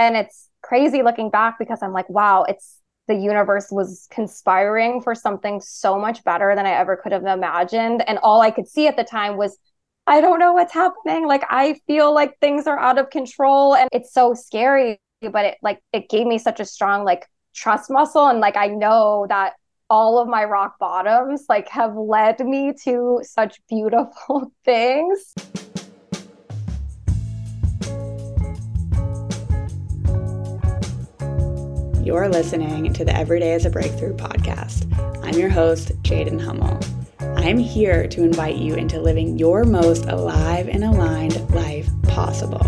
And it's crazy looking back because I'm like, wow, it's the universe was conspiring for something so much better than I ever could have imagined. And all I could see at the time was, I don't know what's happening. Like, I feel like things are out of control and it's so scary. But it like, it gave me such a strong, like, trust muscle. And like, I know that all of my rock bottoms like have led me to such beautiful things. You're listening to the Everyday is a Breakthrough podcast. I'm your host, Jaden Hummel. I'm here to invite you into living your most alive and aligned life possible.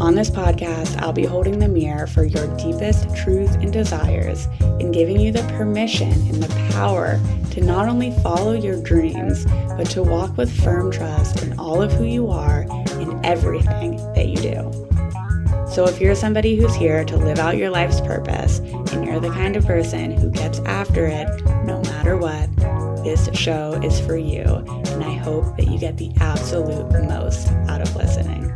On this podcast, I'll be holding the mirror for your deepest truths and desires and giving you the permission and the power to not only follow your dreams, but to walk with firm trust in all of who you are and everything that you do. So, if you're somebody who's here to live out your life's purpose and you're the kind of person who gets after it no matter what, this show is for you. And I hope that you get the absolute most out of listening.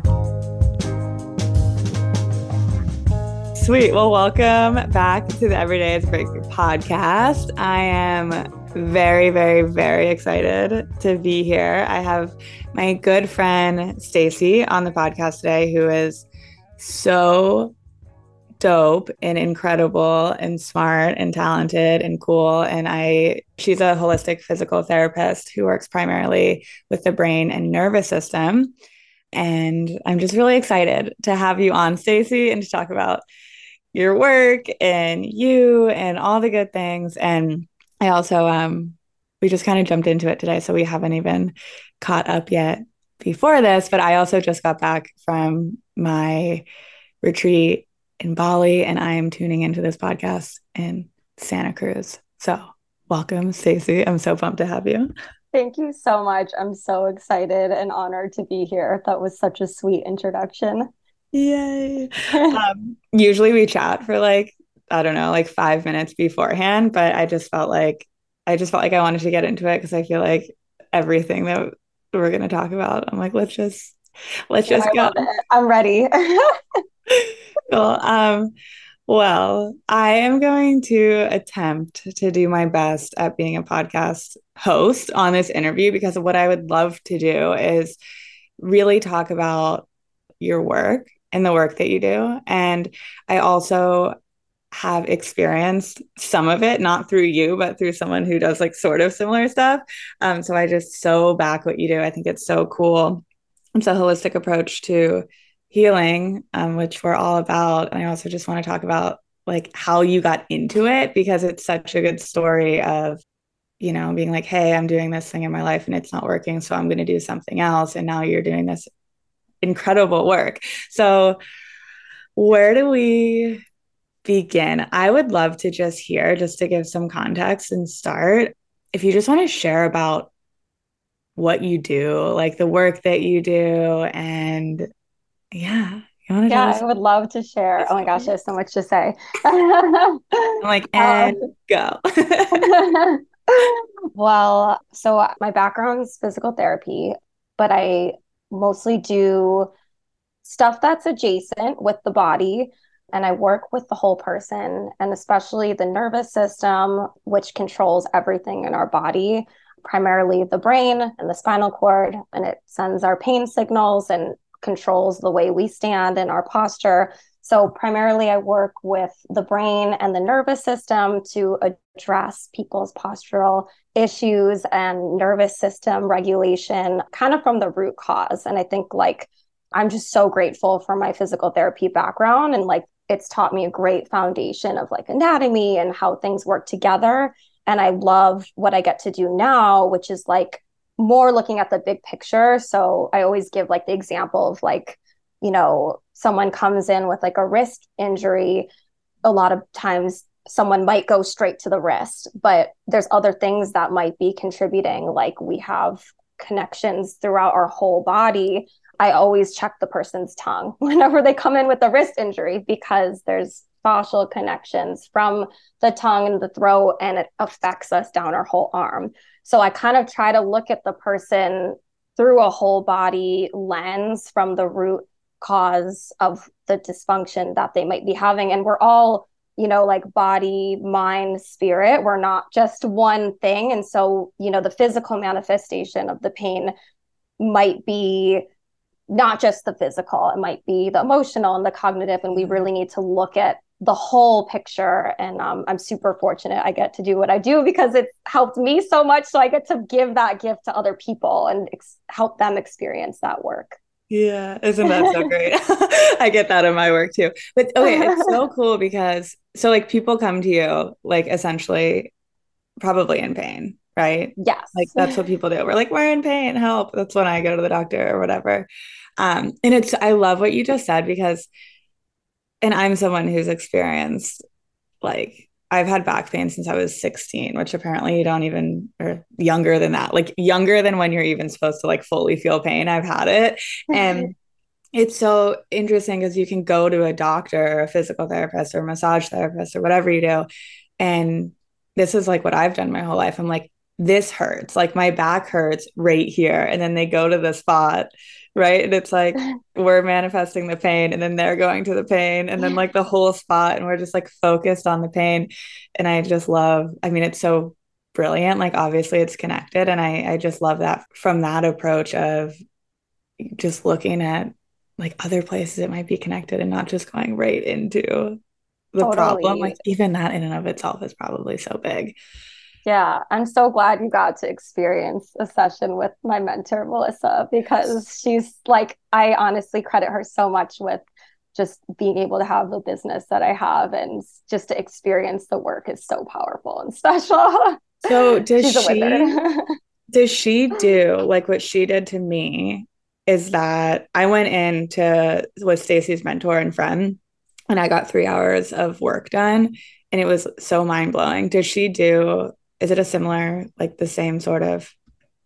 Sweet. Well, welcome back to the Everyday is Breakthrough podcast. I am very, very, very excited to be here. I have my good friend Stacy on the podcast today, who is so dope and incredible and smart and talented and cool. And i she's a holistic physical therapist who works primarily with the brain and nervous system. And i'm just really excited to have you on stacy and to talk about your work and you and all the good things. And i also um we just kind of jumped into it today so we haven't even caught up yet before this but i also just got back from my retreat in Bali, and I am tuning into this podcast in Santa Cruz. So, welcome, Stacy. I'm so pumped to have you. Thank you so much. I'm so excited and honored to be here. That was such a sweet introduction. Yay. um, usually we chat for like, I don't know, like five minutes beforehand, but I just felt like, I just felt like I wanted to get into it because I feel like everything that we're going to talk about, I'm like, let's just Let's just go. I'm ready. cool. Um, well, I am going to attempt to do my best at being a podcast host on this interview because what I would love to do is really talk about your work and the work that you do. And I also have experienced some of it, not through you, but through someone who does like sort of similar stuff. Um, so I just so back what you do. I think it's so cool it's a holistic approach to healing, um, which we're all about. And I also just want to talk about like how you got into it because it's such a good story of, you know, being like, hey, I'm doing this thing in my life and it's not working. So I'm going to do something else. And now you're doing this incredible work. So, where do we begin? I would love to just hear, just to give some context and start, if you just want to share about what you do, like the work that you do. And yeah, yeah, I would love to share. Oh my gosh, there's so much to say. I'm like, um, and um, go. well, so my background is physical therapy, but I mostly do stuff that's adjacent with the body. And I work with the whole person and especially the nervous system, which controls everything in our body primarily the brain and the spinal cord, and it sends our pain signals and controls the way we stand and our posture. So, primarily, I work with the brain and the nervous system to address people's postural issues and nervous system regulation, kind of from the root cause. And I think, like, I'm just so grateful for my physical therapy background and, like, it's taught me a great foundation of like anatomy and how things work together and I love what I get to do now, which is like more looking at the big picture. So I always give like the example of like, you know, someone comes in with like a wrist injury. A lot of times someone might go straight to the wrist, but there's other things that might be contributing. Like we have connections throughout our whole body. I always check the person's tongue whenever they come in with a wrist injury because there's fascial connections from the tongue and the throat, and it affects us down our whole arm. So I kind of try to look at the person through a whole body lens from the root cause of the dysfunction that they might be having. And we're all, you know, like body, mind, spirit. We're not just one thing. And so, you know, the physical manifestation of the pain might be not just the physical, it might be the emotional and the cognitive. And we mm-hmm. really need to look at the whole picture. And um, I'm super fortunate I get to do what I do because it's helped me so much. So I get to give that gift to other people and ex- help them experience that work. Yeah, isn't that so great? I get that in my work too. But okay, it's so cool because so like people come to you like essentially probably in pain, right? Yes. Like that's what people do. We're like, we're in pain, help. That's when I go to the doctor or whatever. Um, and it's I love what you just said because and I'm someone who's experienced like I've had back pain since I was 16, which apparently you don't even or younger than that, like younger than when you're even supposed to like fully feel pain. I've had it. And it's so interesting because you can go to a doctor, or a physical therapist, or massage therapist, or whatever you do. And this is like what I've done my whole life. I'm like, this hurts. Like my back hurts right here. And then they go to the spot right? And it's like we're manifesting the pain and then they're going to the pain and then like the whole spot and we're just like focused on the pain. And I just love, I mean, it's so brilliant. Like obviously it's connected. And I I just love that from that approach of just looking at like other places it might be connected and not just going right into the totally. problem. Like even that in and of itself is probably so big. Yeah, I'm so glad you got to experience a session with my mentor, Melissa, because she's like, I honestly credit her so much with just being able to have the business that I have and just to experience the work is so powerful and special. So does she does she do like what she did to me is that I went in to with Stacy's mentor and friend and I got 3 hours of work done and it was so mind-blowing. Does she do is it a similar like the same sort of?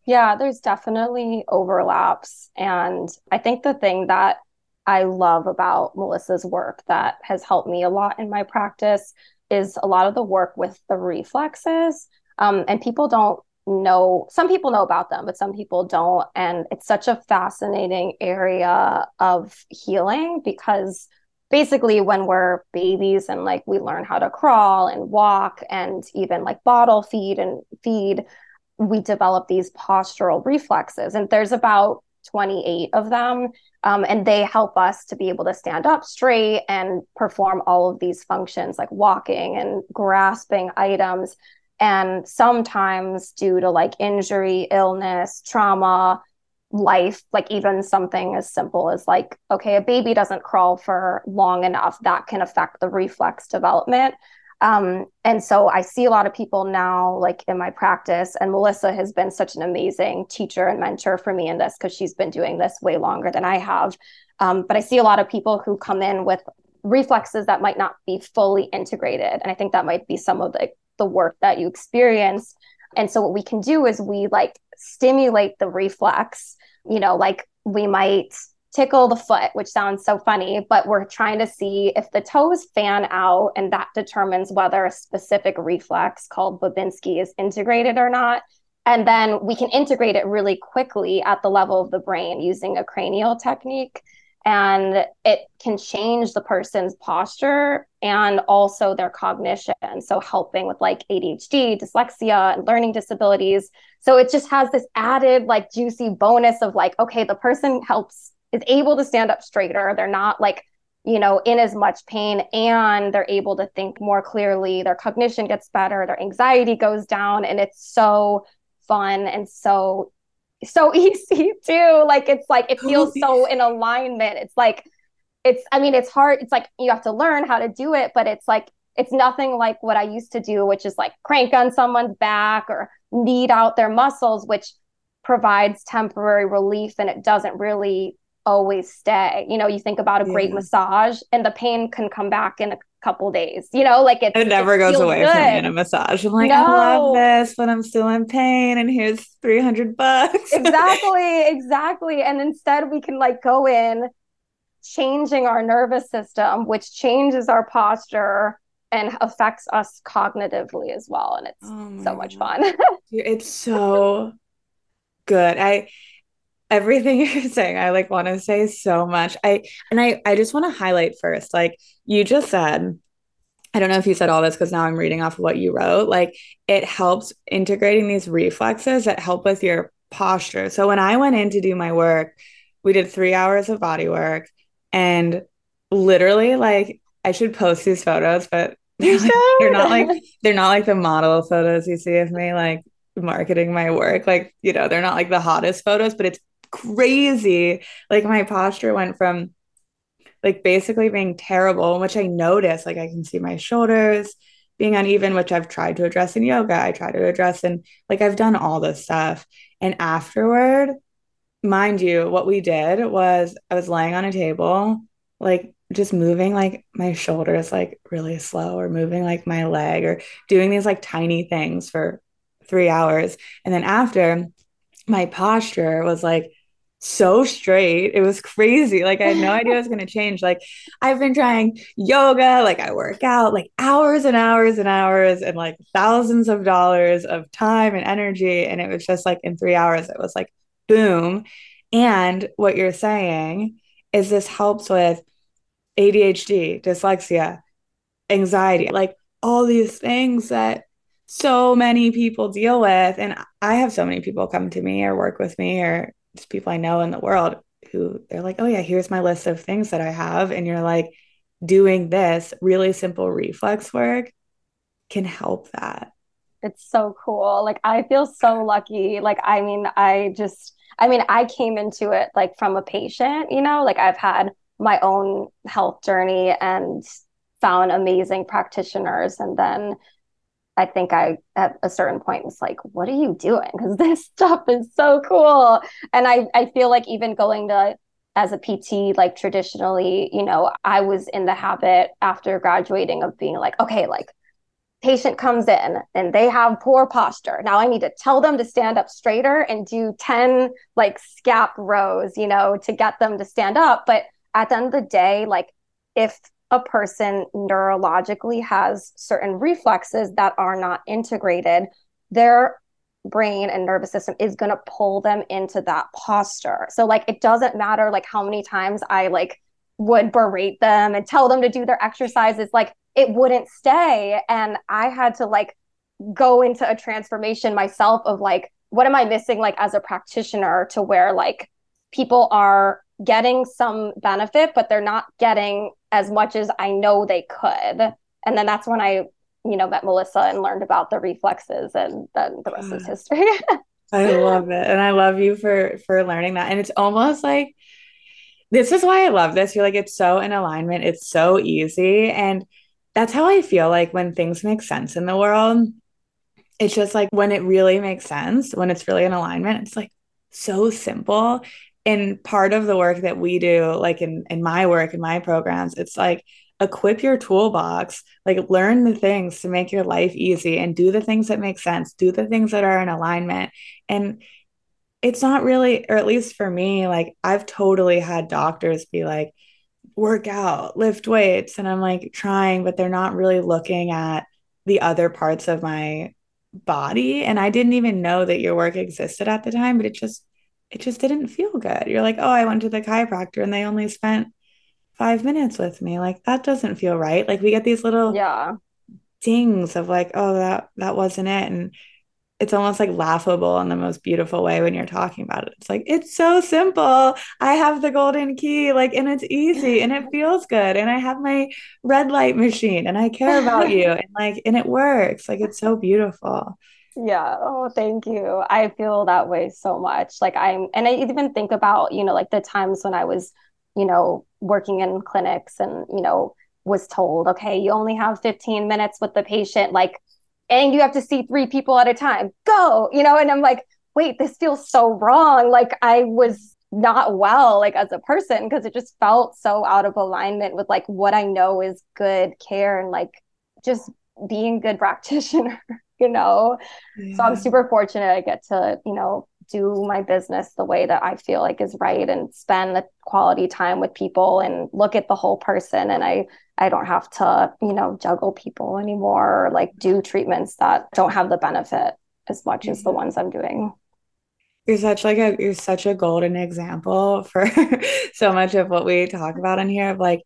Yeah there's definitely overlaps. And i think the thing that i love about melissa's work that has helped me a lot in my practice is a lot of the work with the reflexes. Um, and people don't know some people know about them but some people don't. And it's such a fascinating area of healing because basically when we're babies and like we learn how to crawl and walk and even like bottle feed and feed we develop these postural reflexes. And there's about 28 of them um, and they help us to be able to stand up straight and perform all of these functions like walking and grasping items and sometimes due to like injury illness trauma life like even something as simple as like okay a baby doesn't crawl for long enough that can affect the reflex development. Um, and so i see a lot of people now like in my practice and melissa has been such an amazing teacher and mentor for me in this because she's been doing this way longer than i have. Um, but i see a lot of people who come in with reflexes that might not be fully integrated and i think that might be some of the, the work that you experience. And so what we can do is we like stimulate the reflex you know, like we might tickle the foot, which sounds so funny, but we're trying to see if the toes fan out, and that determines whether a specific reflex called Babinski is integrated or not. And then we can integrate it really quickly at the level of the brain using a cranial technique. And it can change the person's posture and also their cognition. So, helping with like ADHD, dyslexia, and learning disabilities. So it just has this added like juicy bonus of like, okay, the person helps is able to stand up straighter. They're not like, you know, in as much pain and they're able to think more clearly. Their cognition gets better, their anxiety goes down, and it's so fun and so so easy too. Like it's like it feels so in alignment. It's like it's I mean, it's hard. It's like you have to learn how to do it, but it's like it's nothing like what I used to do, which is like crank on someone's back or knead out their muscles, which provides temporary relief and it doesn't really always stay. You know, you think about a great yeah. massage and the pain can come back in a couple days. You know, like it never goes away good. from me in a massage. I'm like, no. I love this, but I'm still in pain and here's 300 bucks. exactly, exactly. And instead we can like go in changing our nervous system, which changes our posture and affects us cognitively as well. And it's oh so much fun. it's so good. I everything you're saying i like want to say so much i and i i just want to highlight first like you just said I don't know if you said all this because now I'm reading off of what you wrote. Like it helps integrating these reflexes that help with your posture. So when I went in to do my work, we did three hours of body work and literally like I should post these photos, but they're, like, they're not like they're not like the model photos you see of me like marketing my work. Like, you know, they're not like the hottest photos, but it's crazy. Like my posture went from like basically being terrible, which I notice. Like I can see my shoulders being uneven, which I've tried to address in yoga. I try to address and like I've done all this stuff. And afterward, mind you, what we did was I was laying on a table, like just moving like my shoulders like really slow or moving like my leg or doing these like tiny things for three hours. And then after my posture was like so straight. It was crazy. Like I had no idea it was going to change. Like I've been trying yoga, like I work out like hours and hours and hours and like thousands of dollars of time and energy and it was just like in 3 hours it was like boom. And what you're saying is this helps with ADHD, dyslexia, anxiety, like all these things that so many people deal with and I have so many people come to me or work with me or just people I know in the world who they're like, oh, yeah, here's my list of things that I have. And you're like, doing this really simple reflex work can help that. It's so cool. Like, I feel so lucky. Like, I mean, I just, I mean, I came into it like from a patient, you know, like I've had my own health journey and found amazing practitioners. And then I think I at a certain point was like, what are you doing? Because this stuff is so cool. And I, I feel like even going to as a PT, like traditionally, you know, I was in the habit after graduating of being like, okay, like patient comes in and they have poor posture. Now I need to tell them to stand up straighter and do 10 like scap rows, you know, to get them to stand up. But at the end of the day, like if a person neurologically has certain reflexes that are not integrated, their brain and nervous system is going to pull them into that posture. So like it doesn't matter like how many times I like would berate them and tell them to do their exercises like it wouldn't stay and I had to like go into a transformation myself of like what am I missing like as a practitioner to where like people are getting some benefit but they're not getting as much as I know they could. And then that's when I, you know, met Melissa and learned about the reflexes and then the rest is history. I love it. And I love you for for learning that. And it's almost like this is why I love this. You're like it's so in alignment. It's so easy and that's how I feel like when things make sense in the world. It's just like when it really makes sense, when it's really in alignment, it's like so simple and part of the work that we do like in in my work in my programs it's like equip your toolbox like learn the things to make your life easy and do the things that make sense do the things that are in alignment. And it's not really or at least for me like i've totally had doctors be like work out lift weights and i'm like trying but they're not really looking at the other parts of my body. And i didn't even know that your work existed at the time but it just it just didn't feel good. You're like, oh, I went to the chiropractor and they only spent five minutes with me. Like that doesn't feel right. Like we get these little yeah things of like, oh, that that wasn't it. And it's almost like laughable in the most beautiful way when you're talking about it. It's like, it's so simple. I have the golden key, like, and it's easy and it feels good. And I have my red light machine and I care about you. And like, and it works. Like, it's so beautiful. Yeah. Oh, thank you. I feel that way so much. Like I'm, and I even think about, you know, like the times when I was, you know, working in clinics and, you know, was told, okay, you only have 15 minutes with the patient, like, and you have to see three people at a time. Go, you know, and I'm like, wait, this feels so wrong. Like I was not well, like as a person, because it just felt so out of alignment with like what I know is good care and like just being good practitioner you know? Yeah. so i'm super fortunate i get to you know do my business the way that i feel like is right and spend the quality time with people and look at the whole person and i i don't have to you know juggle people anymore or like do treatments that don't have the benefit as much as the ones i'm doing. You're such like a you're such a golden example for so much of what we talk about in here of like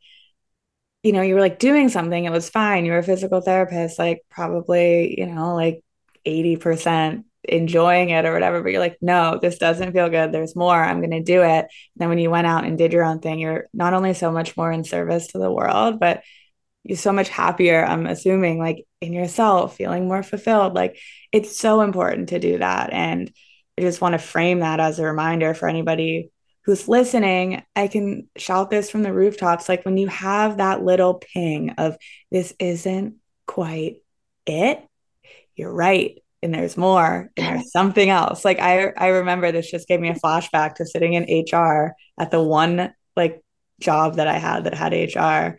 you know you were like doing something it was fine you were a physical therapist like probably you know like 80% enjoying it or whatever but you're like no this doesn't feel good there's more i'm going to do it. And then when you went out and did your own thing you're not only so much more in service to the world but you're so much happier i'm assuming like in yourself feeling more fulfilled like it's so important to do that and i just want to frame that as a reminder for anybody who's listening i can shout this from the rooftops like when you have that little ping of this isn't quite it you're right and there's more and there's something else like i i remember this just gave me a flashback to sitting in hr at the one like job that i had that had hr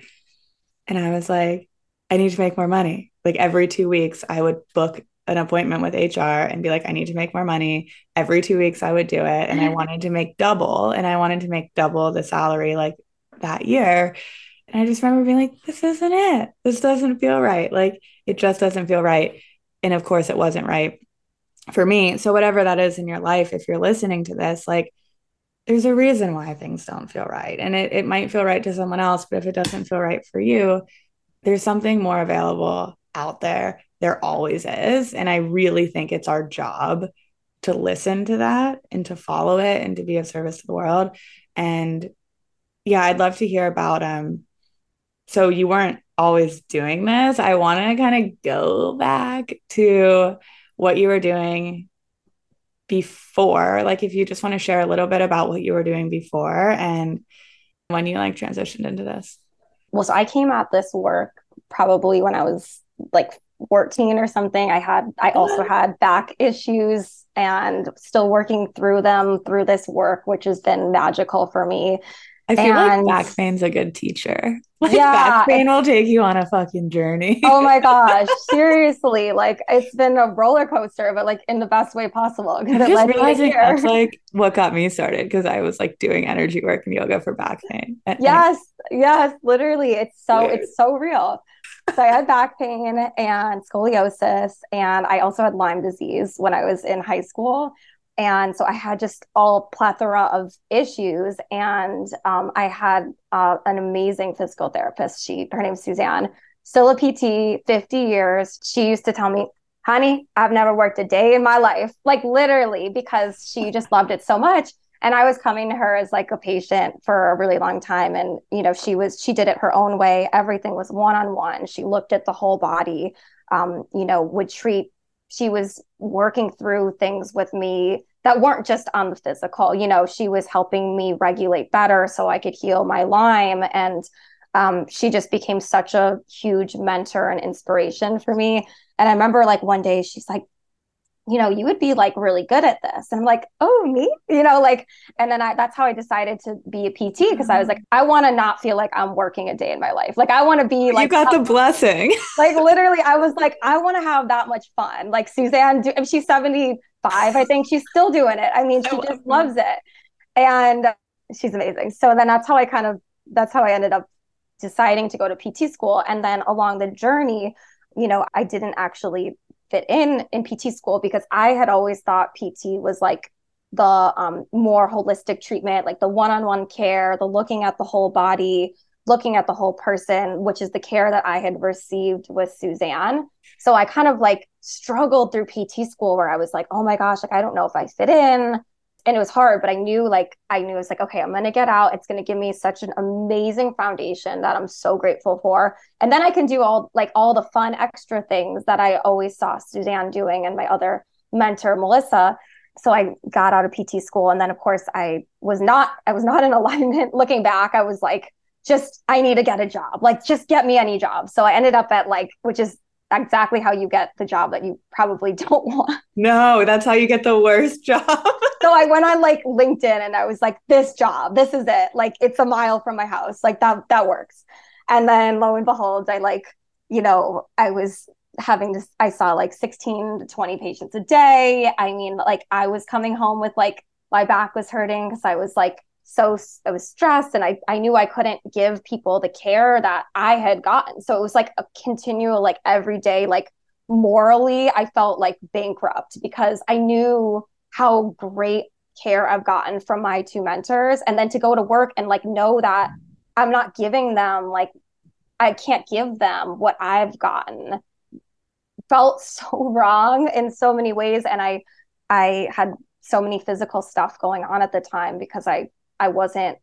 and I was like, I need to make more money. Like every two weeks, I would book an appointment with HR and be like, I need to make more money. Every two weeks, I would do it. And I wanted to make double, and I wanted to make double the salary like that year. And I just remember being like, this isn't it. This doesn't feel right. Like it just doesn't feel right. And of course, it wasn't right for me. So, whatever that is in your life, if you're listening to this, like there's a reason why things don't feel right. And it, it might feel right to someone else, but if it doesn't feel right for you, there's something more available out there. There always is. And I really think it's our job to listen to that and to follow it and to be of service to the world. And yeah, I'd love to hear about um so you weren't always doing this. I want to kind of go back to what you were doing before like if you just want to share a little bit about what you were doing before and when you like transitioned into this well so i came at this work probably when i was like 14 or something i had i oh, also had back issues and still working through them through this work which has been magical for me I feel and, like back pain's a good teacher. Like yeah, back pain will take you on a fucking journey. oh my gosh, seriously! Like it's been a roller coaster, but like in the best way possible. I'm just realizing that's like what got me started because I was like doing energy work and yoga for back pain. yes, yes, literally, it's so Weird. it's so real. So I had back pain and scoliosis, and I also had Lyme disease when I was in high school and so I had just all plethora of issues. And um, I had uh, an amazing physical therapist. She, her name's Suzanne, still a PT, 50 years. She used to tell me, honey, I've never worked a day in my life, like literally, because she just loved it so much. And I was coming to her as like a patient for a really long time. And, you know, she was, she did it her own way. Everything was one on one. She looked at the whole body, um, you know, would treat she was working through things with me that weren't just on the physical. You know, she was helping me regulate better so I could heal my Lyme. And um, she just became such a huge mentor and inspiration for me. And I remember like one day she's like, you know, you would be like really good at this. And I'm like, oh, me? You know, like, and then I, that's how I decided to be a PT because I was like, mm-hmm. I want to not feel like I'm working a day in my life. Like, I want to be like, you got the blessing. like, literally, I was like, I want to have that much fun. Like, Suzanne, do, she's 75, I think she's still doing it. I mean, she I just love loves it. And uh, she's amazing. So then that's how I kind of, that's how I ended up deciding to go to PT school. And then along the journey, you know, I didn't actually fit in in PT school because I had always thought PT was like the um, more holistic treatment, like the one on one care, the looking at the whole body, looking at the whole person, which is the care that I had received with Suzanne. So I kind of like struggled through PT school where I was like, oh my gosh, like I don't know if I fit in and it was hard but i knew like i knew it's like okay i'm gonna get out. It's gonna give me such an amazing foundation that i'm so grateful for. And then i can do all like all the fun extra things that i always saw suzanne doing and my other mentor melissa. So i got out of pt school and then of course i was not i was not in alignment looking back. I was like just i need to get a job. Like just get me any job. So i ended up at like which is exactly how you get the job that you probably don't want. No, that's how you get the worst job. So I went on like LinkedIn and I was like, this job, this is it. Like it's a mile from my house. Like that that works. And then lo and behold, I like, you know, I was having this, I saw like 16 to 20 patients a day. I mean, like I was coming home with like my back was hurting because I was like so I was stressed and I, I knew I couldn't give people the care that I had gotten. So it was like a continual, like every day, like morally, I felt like bankrupt because I knew how great care I've gotten from my two mentors and then to go to work and like know that I'm not giving them like I can't give them what I've gotten felt so wrong in so many ways and I I had so many physical stuff going on at the time because I I wasn't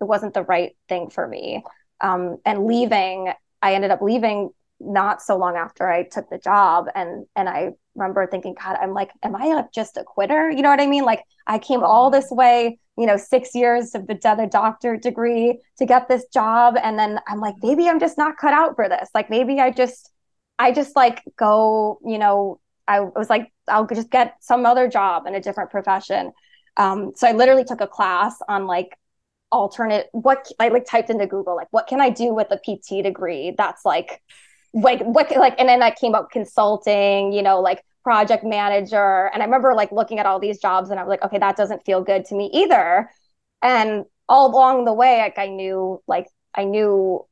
it wasn't the right thing for me. Um, and leaving I ended up leaving not so long after I took the job and and I remember thinking god I'm like am I just a quitter? You know what I mean? Like I came all this way you know 6 years of the doctor degree to get this job and then I'm like maybe I'm just not cut out for this. Like maybe I just I just like go you know I was like I'll just get some other job in a different profession. Um, so I literally took a class on like alternate what I like typed into Google like what can I do with a PT degree that's like like what like and then I came up consulting, you know, like project manager. And I remember like looking at all these jobs and I was like, okay, that doesn't feel good to me either. And all along the way, like I knew like I knew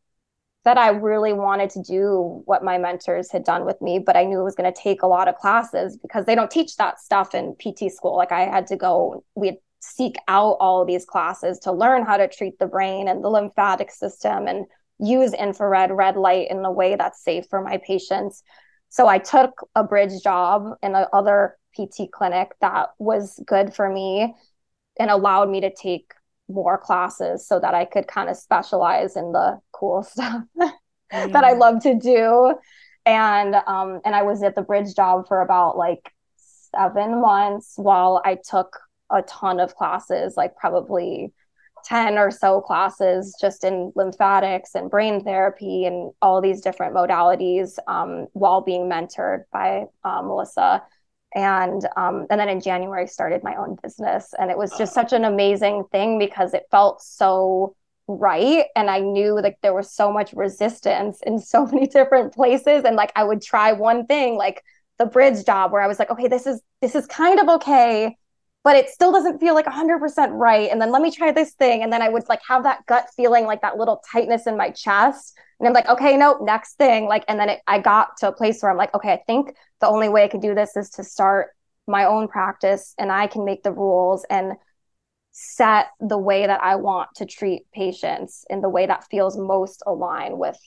that I really wanted to do what my mentors had done with me, but I knew it was going to take a lot of classes because they don't teach that stuff in PT school. Like I had to go, we had seek out all these classes to learn how to treat the brain and the lymphatic system and use infrared red light in a way that's safe for my patients. So I took a bridge job in another PT clinic that was good for me and allowed me to take more classes so that I could kind of specialize in the cool stuff mm. that I love to do. And um and I was at the bridge job for about like 7 months while I took a ton of classes, like probably 10 or so classes just in lymphatics and brain therapy and all these different modalities um, while being mentored by uh, Melissa. And um, and then in January started my own business, and it was just such an amazing thing because it felt so right, and I knew like there was so much resistance in so many different places, and like I would try one thing like the bridge job where I was like, okay, this is this is kind of okay, but it still doesn't feel like 100% right. And then let me try this thing. And then i would like have that gut feeling like that little tightness in my chest. And i'm like okay nope next thing. Like and then it, i got to a place where i'm like okay i think the only way i could do this is to start my own practice and i can make the rules and set the way that i want to treat patients in the way that feels most aligned with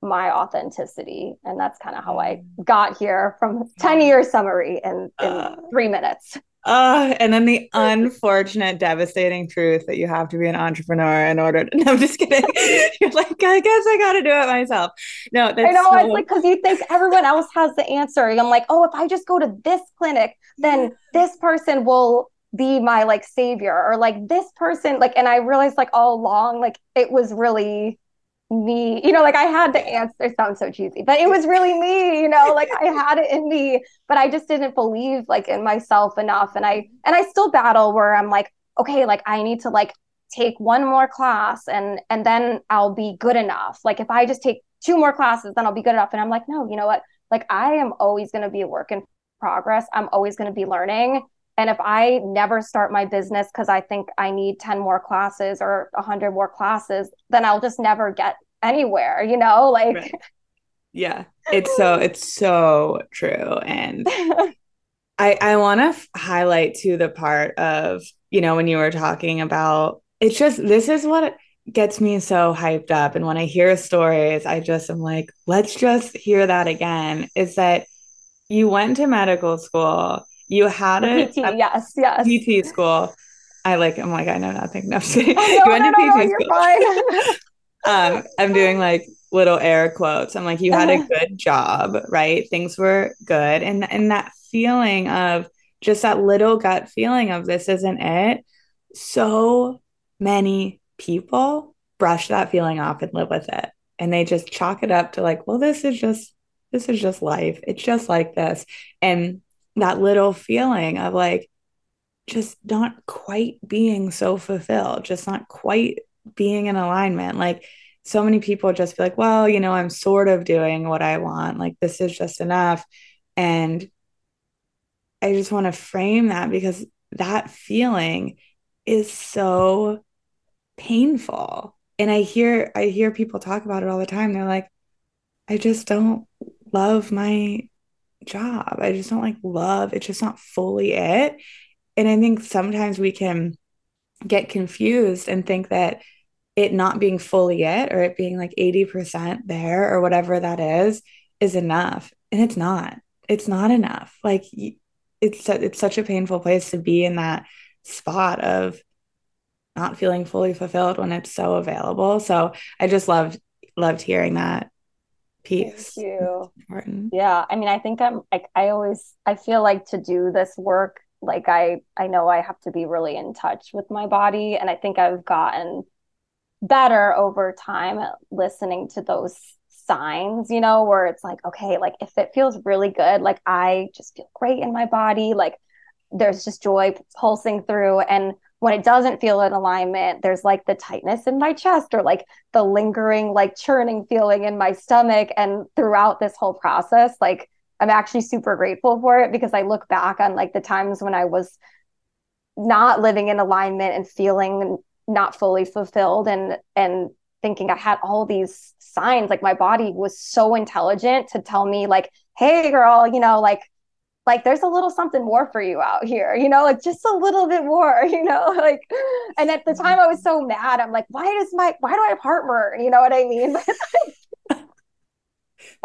my authenticity. And that's kind of how i mm. got here from 10 year summary in, in uh, three minutes uh, and then the unfortunate, devastating truth that you have to be an entrepreneur in order to. No, I'm just kidding. You're like, I guess I got to do it myself. No, I know. So... It's like because you think everyone else has the answer. I'm like, oh, if I just go to this clinic, then this person will be my like savior, or like this person, like. And I realized like all along, like it was really me you know like i had the answer sounds so cheesy but it was really me you know like i had it in me but i just didn't believe like in myself enough and i and i still battle where i'm like okay like i need to like take one more class and and then i'll be good enough. Like if i just take two more classes then i'll be good enough and i'm like no you know what? Like i am always going to be a work in progress. I'm always going to be learning and if I never start my business because I think I need 10 more classes or 100 more classes, then I'll just never get anywhere, you know? Like, right. yeah, it's so, it's so true. And I, I want to f- highlight to the part of, you know, when you were talking about it's just, this is what gets me so hyped up. And when I hear stories, I just am like, let's just hear that again. Is that you went to medical school you had it. PT, yes, yes. PT school. I like. I'm like. I know nothing. No, I'm Oh, no, you went no, to PT no, school. um, I'm doing like little air quotes. I'm like, you had a good job, right? Things were good, and and that feeling of just that little gut feeling of this isn't it. So many people brush that feeling off and live with it, and they just chalk it up to like, well, this is just this is just life. It's just like this, and that little feeling of like just not quite being so fulfilled, just not quite being in alignment. Like so many people just feel like, well, you know, I'm sort of doing what I want. Like this is just enough. And I just want to frame that because that feeling is so painful. And I hear I hear people talk about it all the time. They're like, I just don't love my job. I just don't like love. It's just not fully it. and I think sometimes we can get confused and think that it not being fully it or it being like 80% there or whatever that is is enough. And it's not. It's not enough. Like it's it's such a painful place to be in that spot of not feeling fully fulfilled when it's so available. So i just loved loved hearing that piece. Thank you. Yeah. I mean i think i'm like i always i feel like to do this work like i i know i have to be really in touch with my body. And i think i've gotten better over time listening to those signs, you know, where it's like, okay, like if it feels really good, like I just feel great in my body, like there's just joy pulsing through. And when it doesn't feel in alignment, there's like the tightness in my chest or like the lingering, like churning feeling in my stomach. And throughout this whole process, like I'm actually super grateful for it because I look back on like the times when I was not living in alignment and feeling not fully fulfilled and and thinking I had all these signs like my body was so intelligent to tell me like hey girl you know like like there's a little something more for you out here you know like just a little bit more you know like and at the mm-hmm. time I was so mad I'm like why does my why do I have heartburn you know what I mean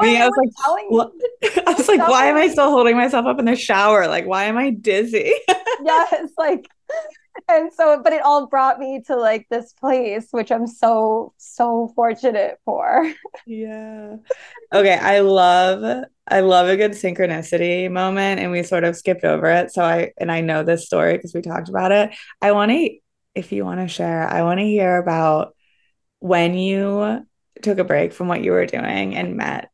Me, I was like, well, I was like, why am I still holding myself up in the shower? Like, why am I dizzy? yes, like and so but it all brought me to like this place which i'm so so fortunate for yeah okay i love i love a good synchronicity moment and we sort of skipped over it so i and i know this story because we talked about it i want to if you want to share i want to hear about when you took a break from what you were doing and met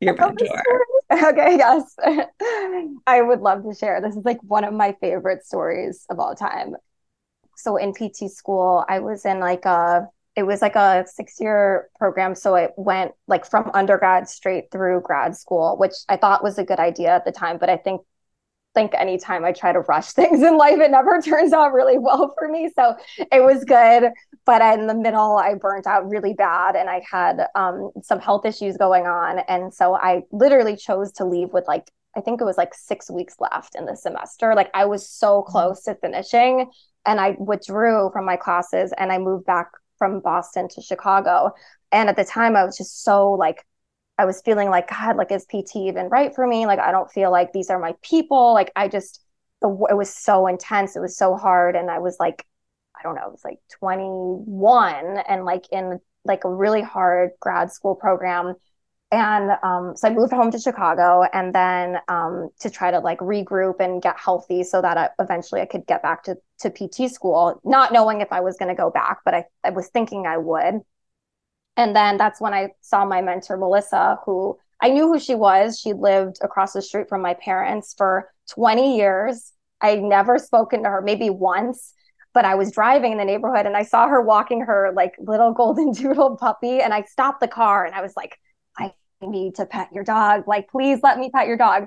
your oh, mentor okay, yes. I would love to share. This is like one of my favorite stories of all time. So in PT school, I was in like a it was like a six year program. So it went like from undergrad straight through grad school, which I thought was a good idea at the time. But I think think anytime I try to rush things in life, it never turns out really well for me. So it was good. But in the middle, I burnt out really bad and I had um, some health issues going on. And so I literally chose to leave with like, I think it was like six weeks left in the semester. Like I was so mm-hmm. close to finishing and I withdrew from my classes and I moved back from Boston to Chicago. And at the time, I was just so like I was feeling like, God, like, is PT even right for me? Like, I don't feel like these are my people. Like, I just, it was so intense. It was so hard. And I was like, I don't know, it was like 21 and like in like a really hard grad school program. And um, so I moved home to Chicago and then um, to try to like regroup and get healthy so that I, eventually I could get back to, to PT school, not knowing if I was going to go back, but I, I was thinking I would. And then that's when I saw my mentor, Melissa, who I knew who she was. She lived across the street from my parents for 20 years. I'd never spoken to her, maybe once, but I was driving in the neighborhood and I saw her walking her like little golden doodle puppy. And I stopped the car and I was like, Need to pet your dog. Like, please let me pet your dog.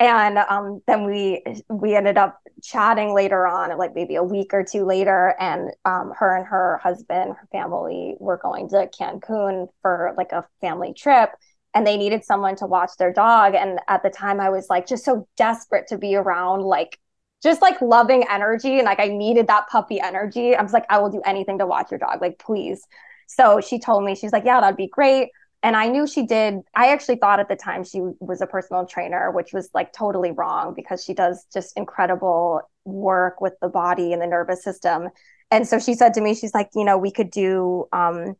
And um, then we we ended up chatting later on like maybe a week or two later. And um, her and her husband her family were going to cancun for like a family trip. And they needed someone to watch their dog. And at the time i was like just so desperate to be around like just like loving energy. And like i needed that puppy energy. I was like i will do anything to watch your dog. Like please. So she told me she's like yeah that'd be great and I knew she did. I actually thought at the time she was a personal trainer, which was like totally wrong because she does just incredible work with the body and the nervous system. And so she said to me, she's like, you know, we could do, um,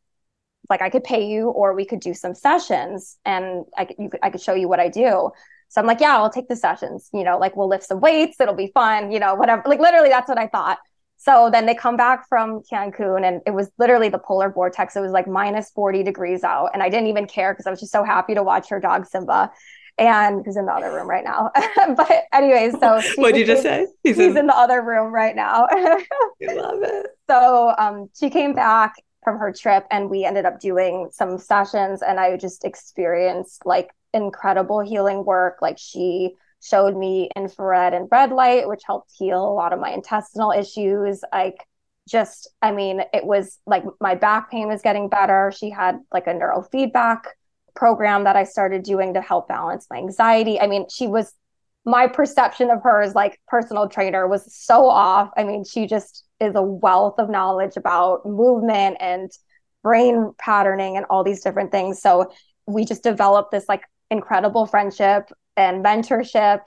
like I could pay you, or we could do some sessions, and I could, you could, I could show you what I do. So I'm like, yeah, I'll take the sessions. You know, like we'll lift some weights, it'll be fun. You know, whatever. Like literally, that's what I thought. So then they come back from Cancun and it was literally the polar vortex. It was like minus 40 degrees out. And I didn't even care because I was just so happy to watch her dog Simba and who's in the other room right now. but anyways, so what did you just say? He's, he's in... in... the other room right now. I love it. So um, she came back from her trip and we ended up doing some sessions and I just experienced like incredible healing work. Like she showed me infrared and red light, which helped heal a lot of my intestinal issues. Like, just, I mean, it was like my back pain was getting better. She had like a neurofeedback program that I started doing to help balance my anxiety. I mean, she was my perception of her as like personal trainer was so off. I mean, she just is a wealth of knowledge about movement and brain patterning and all these different things. So we just developed this like incredible friendship and mentorship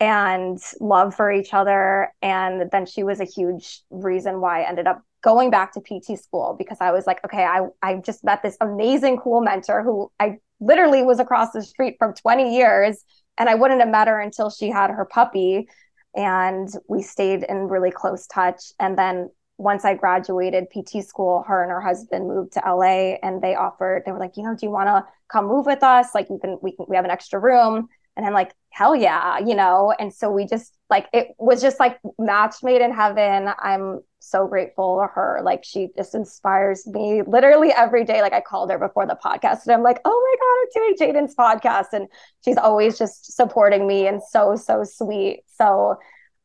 and love for each other. And then she was a huge reason why I ended up going back to PT school because I was like, okay, I, I just met this amazing, cool mentor who I literally was across the street from 20 years. And I wouldn't have met her until she had her puppy. And we stayed in really close touch. And then once I graduated PT school, her and her husband moved to LA and they offered, they were like, you know, do you want to come move with us? Like you can, we can, we have an extra room. And I'm like, hell yeah, you know? And so we just like, it was just like match made in heaven. I'm so grateful to her. Like she just inspires me literally every day. Like I called her before the podcast and I'm like, oh my God, I'm doing Jaden's podcast. And she's always just supporting me and so, so sweet. So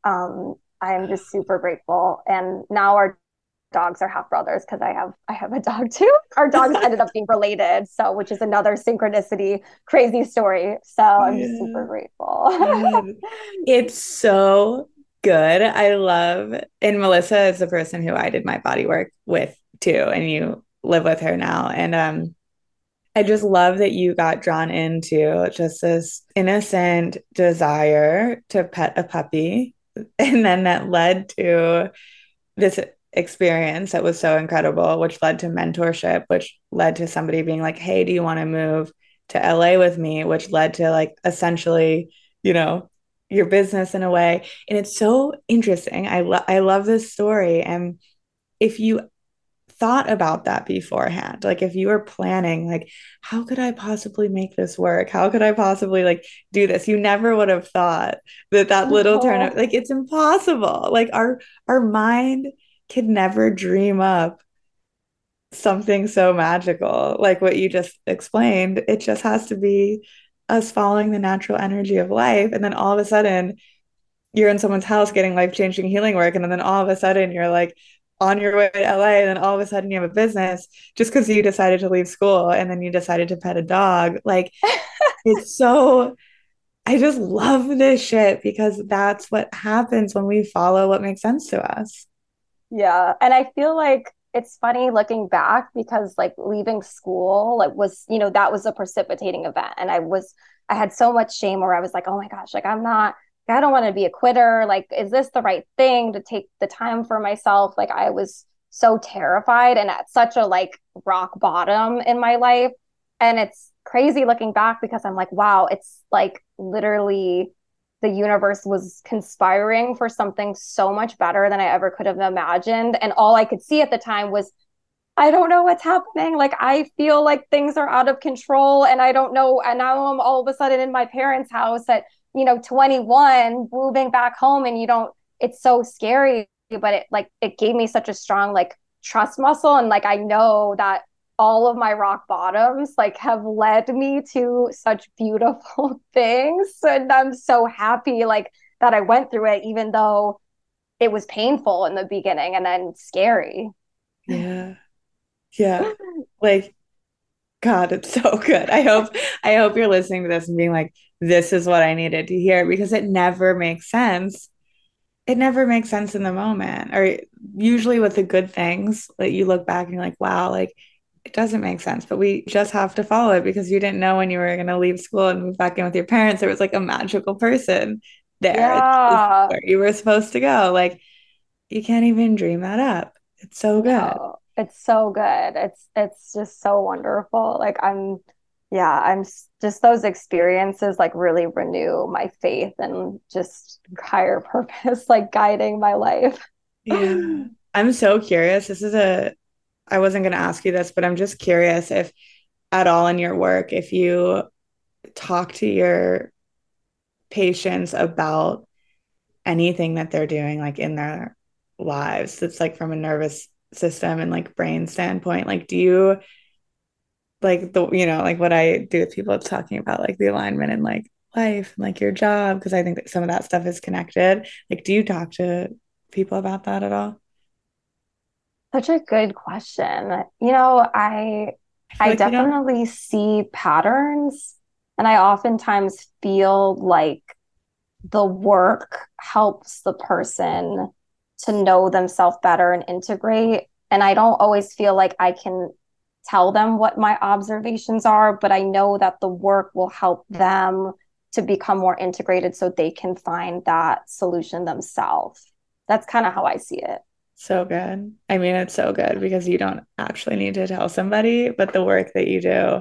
um, I'm just super grateful. And now our dogs are half brothers because I have I have a dog too. Our dogs ended up being related, so which is another synchronicity, crazy story. So I'm just super grateful. it's so good. I love and Melissa is the person who I did my body work with too, and you live with her now. And um I just love that you got drawn into just this innocent desire to pet a puppy. And then that led to this experience that was so incredible, which led to mentorship, which led to somebody being like, Hey, do you want to move to LA with me? Which led to like essentially, you know, your business in a way. And it's so interesting. I love I love this story. And if you thought about that beforehand, like if you were planning, like, how could I possibly make this work? How could I possibly like do this? You never would have thought that that little turn of like it's impossible. Like our our mind could never dream up something so magical like what you just explained. It just has to be us following the natural energy of life. And then all of a sudden, you're in someone's house getting life changing healing work. And then all of a sudden, you're like on your way to LA. And then all of a sudden, you have a business just because you decided to leave school and then you decided to pet a dog. Like, it's so. I just love this shit because that's what happens when we follow what makes sense to us. Yeah. And I feel like it's funny looking back because like leaving school like was you know that was a precipitating event and i was i had so much shame where i was like oh my gosh like i'm not i don't want to be a quitter like is this the right thing to take the time for myself like i was so terrified and at such a like rock bottom in my life and it's crazy looking back because i'm like wow it's like literally the universe was conspiring for something so much better than I ever could have imagined. And all I could see at the time was, I don't know what's happening. Like, I feel like things are out of control and I don't know. And now I'm all of a sudden in my parents' house at, you know, 21, moving back home. And you don't, it's so scary. But it like, it gave me such a strong, like, trust muscle. And like, I know that all of my rock bottoms like have led me to such beautiful things. And i'm so happy like that i went through it even though it was painful in the beginning and then scary. Yeah. Yeah. Like god it's so good. I hope i hope you're listening to this and being like this is what i needed to hear because it never makes sense. It never makes sense in the moment. Or usually with the good things that like you look back and you're like wow like it doesn't make sense, but we just have to follow it because you didn't know when you were going to leave school and move back in with your parents. There was like a magical person there yeah. where you were supposed to go. Like you can't even dream that up. It's so good. No, it's so good. It's it's just so wonderful. Like I'm yeah, I'm just those experiences like really renew my faith and just higher purpose like guiding my life. Yeah. I'm so curious. This is a I wasn't going to ask you this, but I'm just curious if at all in your work, if you talk to your patients about anything that they're doing like in their lives that's like from a nervous system and like brain standpoint like do you like the you know like what i do with people talking about like the alignment and like life and like your job because i think that some of that stuff is connected. Like do you talk to people about that at all such a good question. You know, I I, I like definitely see patterns and I oftentimes feel like the work helps the person to know themselves better and integrate. And I don't always feel like I can tell them what my observations are, but I know that the work will help them to become more integrated so they can find that solution themselves. That's kind of how I see it. So good. I mean, it's so good because you don't actually need to tell somebody, but the work that you do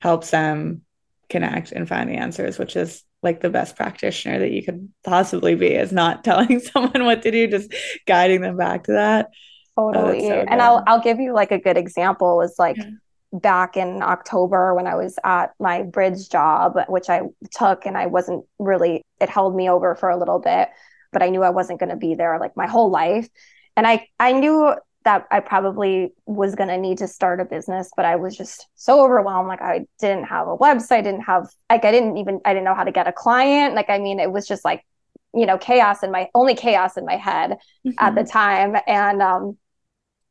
helps them connect and find the answers, which is like the best practitioner that you could possibly be is not telling someone what to do, just guiding them back to that. Oh, totally. Oh, so and I'll I'll give you like a good example is like yeah. back in October when I was at my bridge job, which I took and I wasn't really it held me over for a little bit, but I knew I wasn't going to be there like my whole life. And I I knew that I probably was going to need to start a business, but I was just so overwhelmed. Like I didn't have a website, didn't have like I didn't even I didn't know how to get a client. Like I mean, it was just like you know chaos in my only chaos in my head mm-hmm. at the mm-hmm. time, and um,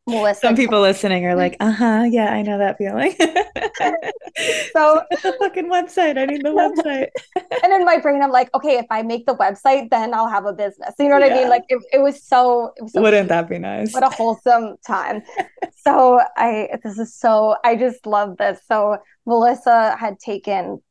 Melissa. Some people listening are like, uh huh, yeah, I know that feeling. so the fucking website. I need the website. and in my brain, I'm like, okay, if I make the website, then I'll have a business. You know what yeah. I mean? Like it, it was so. It was so Wouldn't that be nice? What a wholesome time. so I, this is so. I just love this. So Melissa had taken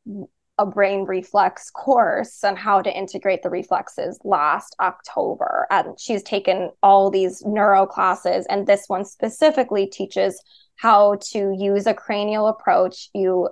a brain reflex course on how to integrate the reflexes last October. And she's taken all these neuro classes, and this one specifically teaches how to use a cranial approach. You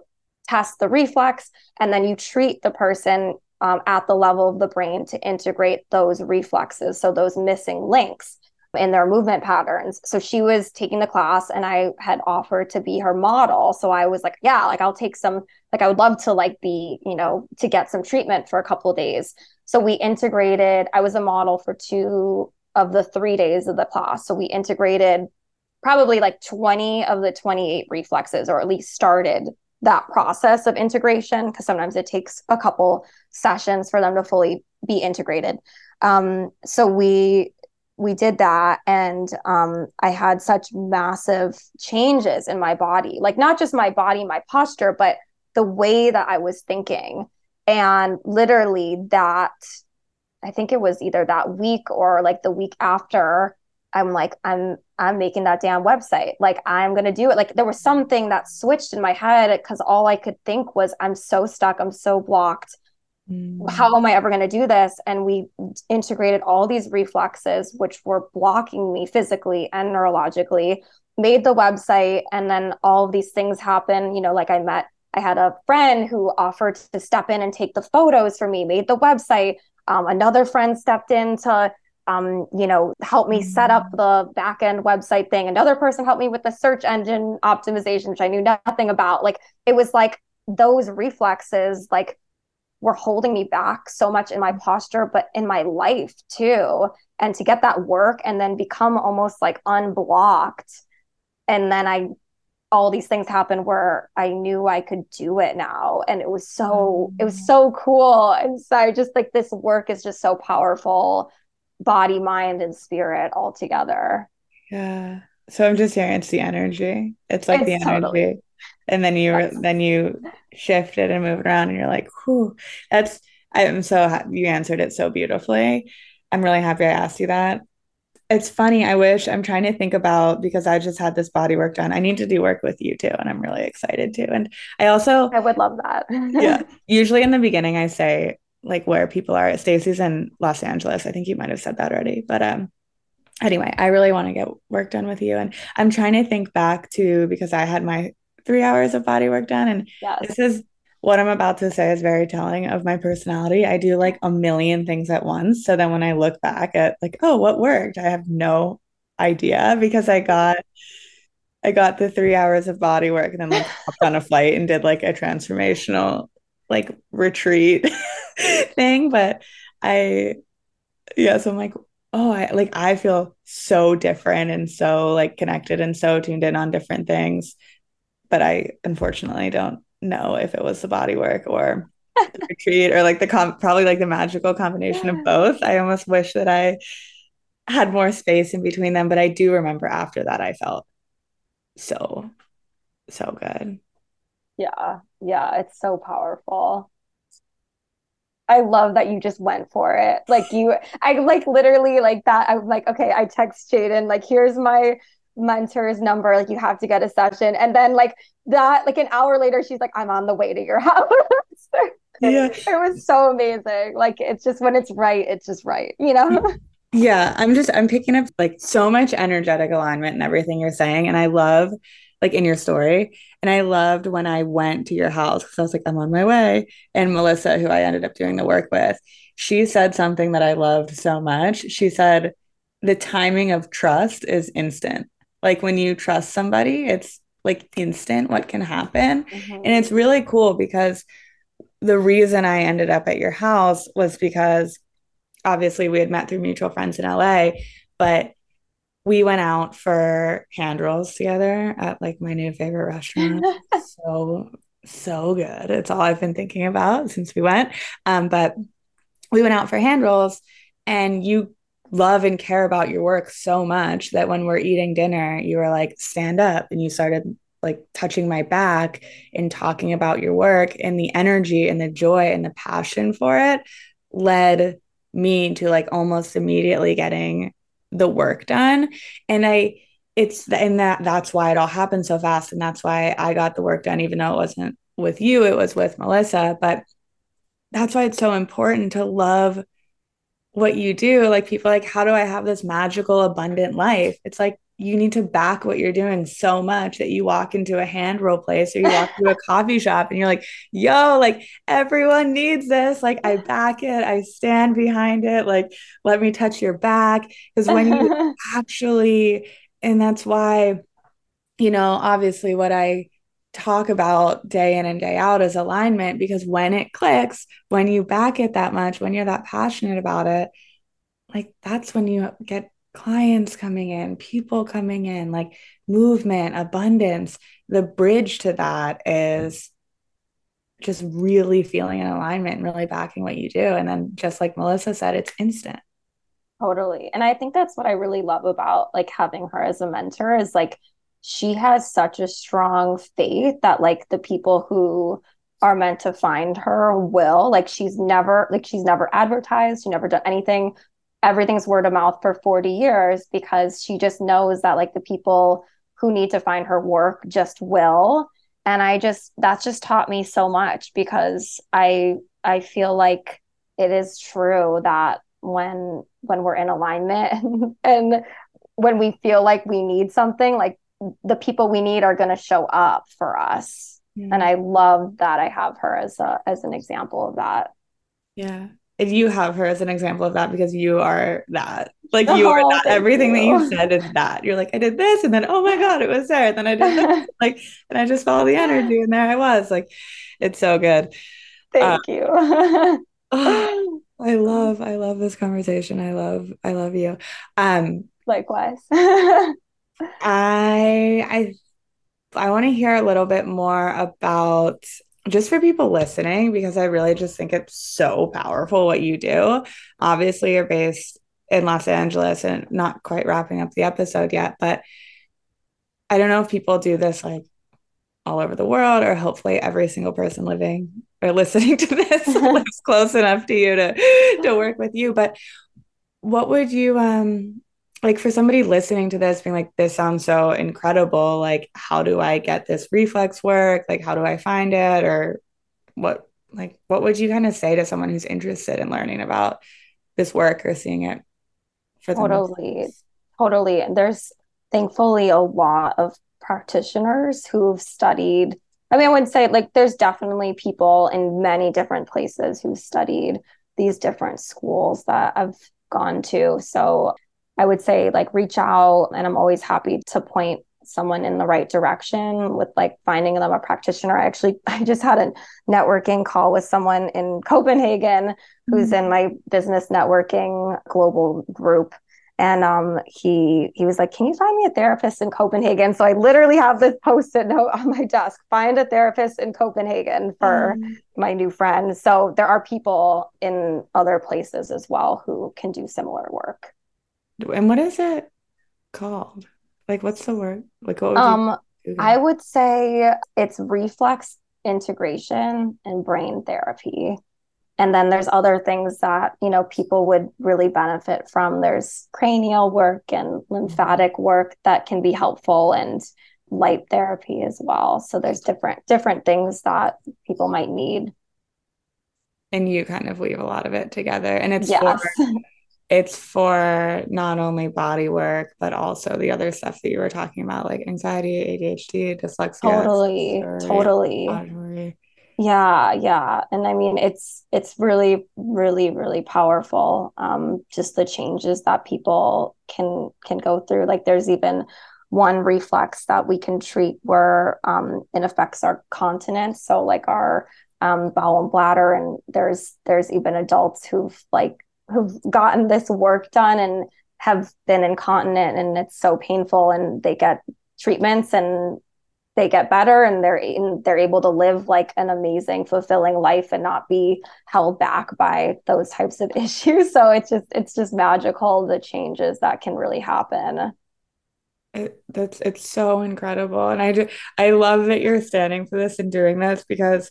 test the reflex, and then you treat the person um, at the level of the brain to integrate those reflexes. So, those missing links in their movement patterns. So she was taking the class and I had offered to be her model. So I was like, yeah, like I'll take some like I would love to like be, you know, to get some treatment for a couple days. So we integrated I was a model for two of the 3 days of the class. So we integrated probably like 20 of the 28 reflexes or at least started that process of integration because sometimes it takes a couple sessions for them to fully be integrated. Um, so we we did that and um, i had such massive changes in my body like not just my body my posture but the way that i was thinking. And literally that i think it was either that week or like the week after i'm like i'm i'm making that damn website. Like i'm going to do it. Like there was something that switched in my head because all i could think was i'm so stuck. I'm so blocked. How am I ever going to do this? And we integrated all these reflexes, which were blocking me physically and neurologically, made the website, and then all of these things happen. You know, like I met, I had a friend who offered to step in and take the photos for me, made the website. Um, another friend stepped in to um, you know, help me set up the back end website thing. Another person helped me with the search engine optimization, which I knew nothing about. Like it was like those reflexes, like were holding me back so much in my posture, but in my life too. And to get that work and then become almost like unblocked. And then I, all these things happened where I knew I could do it now. And it was so, it was mm. so cool. And so I just like this work is just so powerful body, mind, and spirit all together. Yeah. So I'm just hearing it's the energy. It's like it's the energy. Totally and then you yes. then you shifted and moved around and you're like whew that's i'm so happy you answered it so beautifully. I'm really happy i asked you that. It's funny i wish i'm trying to think about because i just had this body work done i need to do work with you too and i'm really excited too. And i also i would love that. Yeah. Usually in the beginning i say like where people are stacy's in los angeles i think you might have said that already but um anyway i really want to get work done with you. And i'm trying to think back to because i had my three hours of body work done. And yes. this is what I'm about to say is very telling of my personality. I do like a million things at once. So then when I look back at like, oh, what worked? I have no idea because I got I got the three hours of body work and then like hopped on a flight and did like a transformational like retreat thing. But I yeah, so I'm like, oh, I like I feel so different and so like connected and so tuned in on different things but I unfortunately don't know if it was the body work or the retreat or like the com- probably like the magical combination of both. I almost wish that I had more space in between them, but I do remember after that I felt so so good. Yeah. Yeah, it's so powerful. I love that you just went for it. Like you, I like literally like that. I'm like, okay, I text Jaden, like, here's my mentor's number. Like, you have to get a session. And then like that, like an hour later, she's like, I'm on the way to your house. yeah. It was so amazing. Like it's just when it's right, it's just right, you know? Yeah, I'm just I'm picking up like so much energetic alignment and everything you're saying. And I love like in your story. And I loved when I went to your house because I was like, I'm on my way. And Melissa, who I ended up doing the work with, she said something that I loved so much. She said, the timing of trust is instant. Like when you trust somebody, it's like instant what can happen. Mm-hmm. And it's really cool because the reason I ended up at your house was because obviously we had met through mutual friends in LA, but we went out for hand rolls together at like my new favorite restaurant. so so good. It's all I've been thinking about since we went. Um, but we went out for hand rolls and you love and care about your work so much that when we're eating dinner, you were like, stand up and you started like touching my back and talking about your work and the energy and the joy and the passion for it led me to like almost immediately getting the work done. And i it's and that that's why it all happened so fast and that's why i got the work done even though it wasn't with you it was with melissa. But that's why it's so important to love what you do like people like how do i have this magical abundant life it's like you need to back what you're doing so much that you walk into a hand roll place or you walk to a coffee shop and you're like, yo, like everyone needs this. Like I back it, I stand behind it. Like, let me touch your back. Because when you actually, and that's why, you know, obviously what I talk about day in and day out is alignment because when it clicks, when you back it that much, when you're that passionate about it, like that's when you get clients coming in, people coming in, like movement, abundance. The bridge to that is just really feeling in alignment and really backing what you do. And then, just like Melissa said, it's instant. Totally. And I think that's what I really love about like having her as a mentor is like she has such a strong faith that like the people who are meant to find her will like she's never like she's never advertised she never done anything. Everything's word of mouth for 40 years because she just knows that like the people who need to find her work just will. And i just that's just taught me so much because i i feel like it is true that when when we're in alignment and when we feel like we need something like the people we need are going to show up for us mm-hmm. and i love that i have her as a as an example of that yeah If you have her as an example of that because you are that. Like you oh, are that. Everything you. that you said is that. You're like, I did this, and then oh my god, it was there. And then I did this. like, and I just follow the energy, and there I was. Like, it's so good. Thank uh, you. oh, I love, I love this conversation. I love, I love you. Um, likewise. I, I, I want to hear a little bit more about just for people listening, because I really just think it's so powerful what you do. Obviously, you're based in Los Angeles and not quite wrapping up the episode yet, but I don't know if people do this like all over the world, or hopefully every single person living or listening to this lives close enough to you to to work with you. But what would you um like for somebody listening to this being like this sounds so incredible. Like how do i get this reflex work? Like how do i find it? Or what like what would you kind of say to someone who's interested in learning about this work or seeing it for totally. Totally. There's thankfully a lot of practitioners who've studied i mean i wouldn't say like there's definitely people in many different places who've studied these different schools that i've gone to. So I would say like reach out and I'm always happy to point someone in the right direction with like finding them a practitioner. I actually I just had a networking call with someone in Copenhagen mm-hmm. who's in my business networking global group and um, he he was like, "Can you find me a therapist in Copenhagen?" So I literally have this post-it note on my desk: "Find a therapist in Copenhagen for mm. my new friend." So there are people in other places as well who can do similar work. And what is it called? Like, what's the word? Like, what would um, I would say it's reflex integration and brain therapy. and then there's other things that you know people would really benefit from there's cranial work and lymphatic work that can be helpful and light therapy as well so there's different different things that people might need and you kind of weave a lot of it together and it's yes. for it's for not only body work but also the other stuff that you were talking about like anxiety adhd dyslexia totally totally. Yeah yeah. And i mean it's it's really really really powerful um just the changes that people can can go through. Like there's even one reflex that we can treat where um it affects our continence. So like our um bowel and bladder and there's there's even adults who've like who've gotten this work done and have been incontinent and it's so painful and they get treatments and they get better and they're they're able to live like an amazing fulfilling life and not be held back by those types of issues. So it's just it's just magical the changes that can really happen. It, that's it's so incredible. And i just i love that you're standing for this and doing this because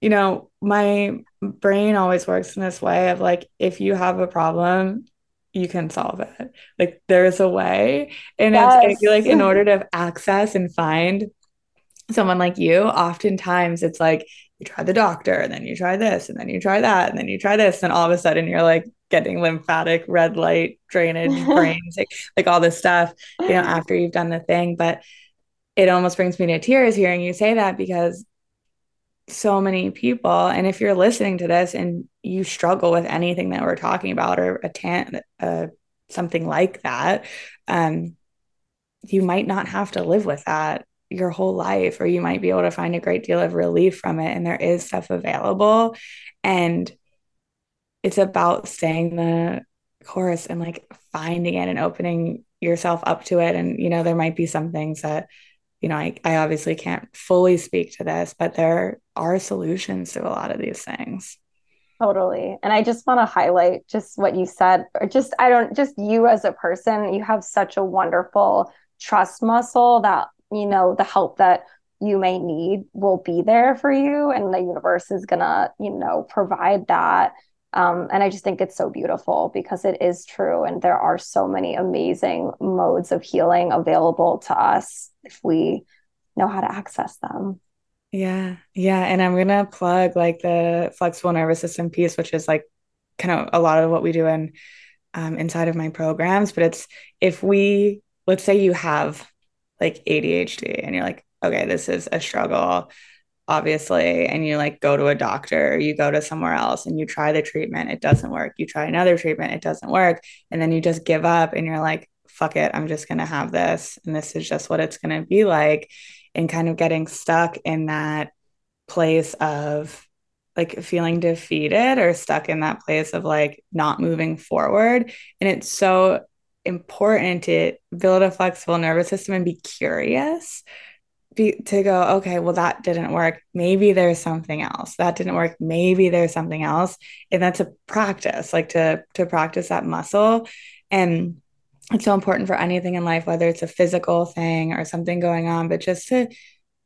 you know my brain always works in this way of like if you have a problem you can solve it. Like there's a way. And yes. it's I feel like in order to access and find someone like you, oftentimes it's like you try the doctor and then you try this and then you try that and then you try this and all of a sudden you're like getting lymphatic red light drainage brains like, like all this stuff you know after you've done the thing but it almost brings me to tears hearing you say that because so many people. And if you're listening to this and you struggle with anything that we're talking about or a tan uh, something like that um, you might not have to live with that your whole life or you might be able to find a great deal of relief from it and there is stuff available. And it's about staying the course and like finding it and opening yourself up to it. And you know there might be some things that you know I, I obviously can't fully speak to this but there are solutions to a lot of these things Totally. And I just want to highlight just what you said, or just, I don't, just you as a person, you have such a wonderful trust muscle that, you know, the help that you may need will be there for you. And the universe is going to, you know, provide that. Um, and I just think it's so beautiful because it is true. And there are so many amazing modes of healing available to us if we know how to access them. Yeah. Yeah. And I'm going to plug like the flexible nervous system piece, which is like kind of a lot of what we do in um, inside of my programs. But it's if we, let's say you have like ADHD and you're like, okay, this is a struggle, obviously. And you like go to a doctor, you go to somewhere else and you try the treatment, it doesn't work. You try another treatment, it doesn't work. And then you just give up and you're like, fuck it, I'm just going to have this. And this is just what it's going to be like and kind of getting stuck in that place of like feeling defeated or stuck in that place of like not moving forward. And it's so important to build a flexible nervous system and be curious be, to go, okay, well, that didn't work. Maybe there's something else. That didn't work. Maybe there's something else. And that's a practice, like to to practice that muscle. And it's so important for anything in life, whether it's a physical thing or something going on, but just to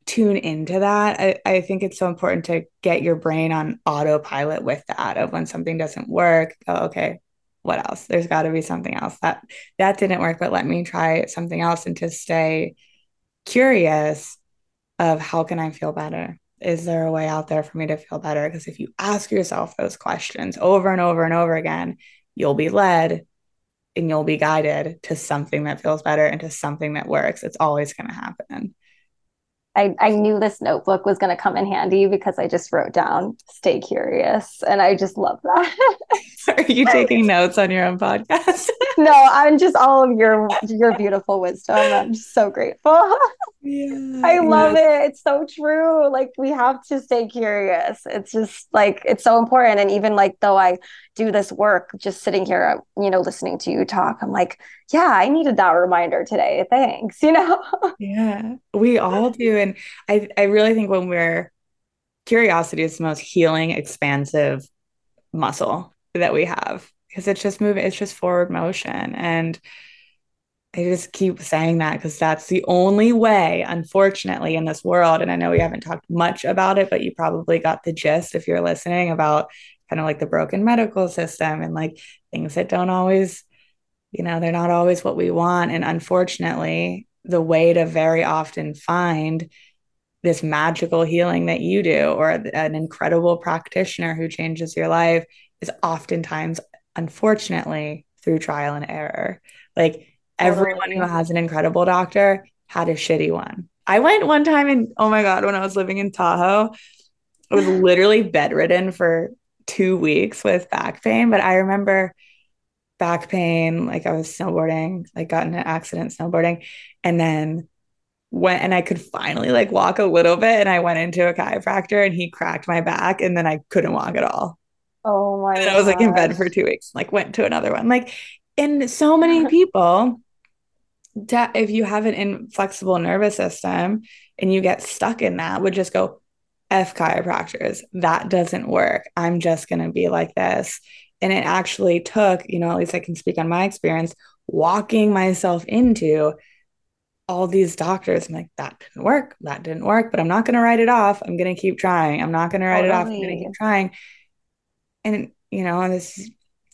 tune into that. I, I think it's so important to get your brain on autopilot with that of when something doesn't work, okay, what else? There's got to be something else that that didn't work, but let me try something else and to stay curious of how can I feel better? Is there a way out there for me to feel better? Because if you ask yourself those questions over and over and over again, you'll be led and you'll be guided to something that feels better and to something that works. It's always going to happen. I, I knew this notebook was going to come in handy because I just wrote down stay curious and I just love that. Are you taking notes on your own podcast? no, I'm just all of your your beautiful wisdom. I'm just so grateful. Yeah, I love it. It's so true. Like we have to stay curious. It's just like it's so important. And even like though I do this work, just sitting here, you know, listening to you talk, I'm like, yeah, I needed that reminder today. Thanks. You know? yeah, we all do. And I I really think when we're curiosity is the most healing, expansive muscle that we have because it's just moving, it's just forward motion. And I just keep saying that because that's the only way, unfortunately, in this world. And I know we haven't talked much about it, but you probably got the gist if you're listening about kind of like the broken medical system and like things that don't always, you know, they're not always what we want. And unfortunately, the way to very often find this magical healing that you do or an incredible practitioner who changes your life is oftentimes, unfortunately, through trial and error. Like, Everyone who has an incredible doctor had a shitty one. I went one time and oh my God, when I was living in Tahoe, I was literally bedridden for two weeks with back pain. But I remember back pain, like I was snowboarding, like got in an accident snowboarding, and then went and I could finally like walk a little bit. And I went into a chiropractor and he cracked my back and then I couldn't walk at all. Oh my and I was like in bed for two weeks, like went to another one. Like, and so many people if you have an inflexible nervous system and you get stuck in that, would just go, F chiropractors, that doesn't work. I'm just going to be like this. And it actually took, you know, at least I can speak on my experience, walking myself into all these doctors. I'm like, that didn't work. That didn't work, but I'm not going to write it off. I'm going to keep trying. I'm not going to write it off. I'm going to keep trying. And, you know, this,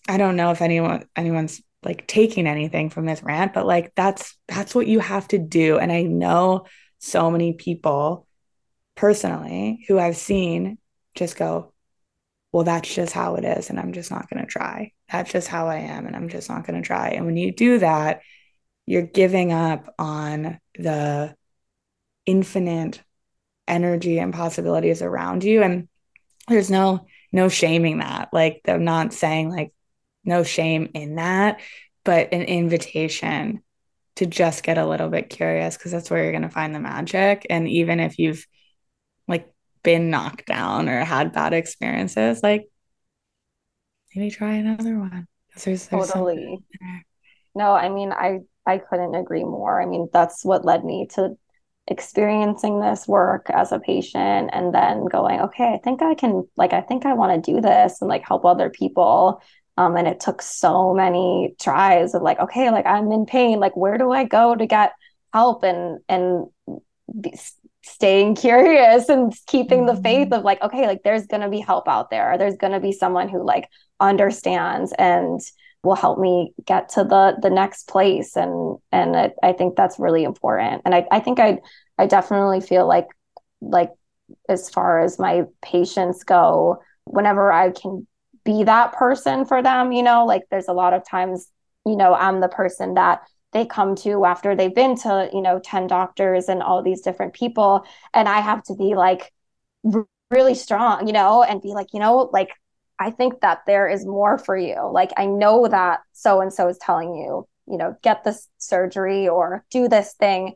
I don't know if anyone, anyone's like taking anything from this rant, but like that's that's what you have to do. And I know so many people personally who I've seen just go, well, that's just how it is. And I'm just not going to try. That's just how I am. And I'm just not going to try. And when you do that, you're giving up on the infinite energy and possibilities around you. And there's no, no shaming that. Like, I'm not saying, like, no shame in that, but an invitation to just get a little bit curious because that's where you're going to find the magic. And even if you've been knocked down or had bad experiences, like maybe try another one. There's, there's totally. No, I mean, I I couldn't agree more. I mean, that's what led me to experiencing this work as a patient and then going, okay, I think I can like I think I want to do this and like help other people um, and it took so many tries of like, okay, like I'm in pain. Like, where do I go to get help? And and be, staying curious and keeping the faith mm-hmm. of like, okay, like there's gonna be help out there. There's gonna be someone who like understands and will help me get to the the next place. And and it, I think that's really important. And I I think I I definitely feel like like as far as my patients go, whenever I can be that person for them you know like there's a lot of times you know i'm the person that they come to after they've been to you know 10 doctors and all these different people. And i have to be like r- really strong you know and be like you know like i think that there is more for you. Like i know that so and so is telling you you know get this surgery or do this thing.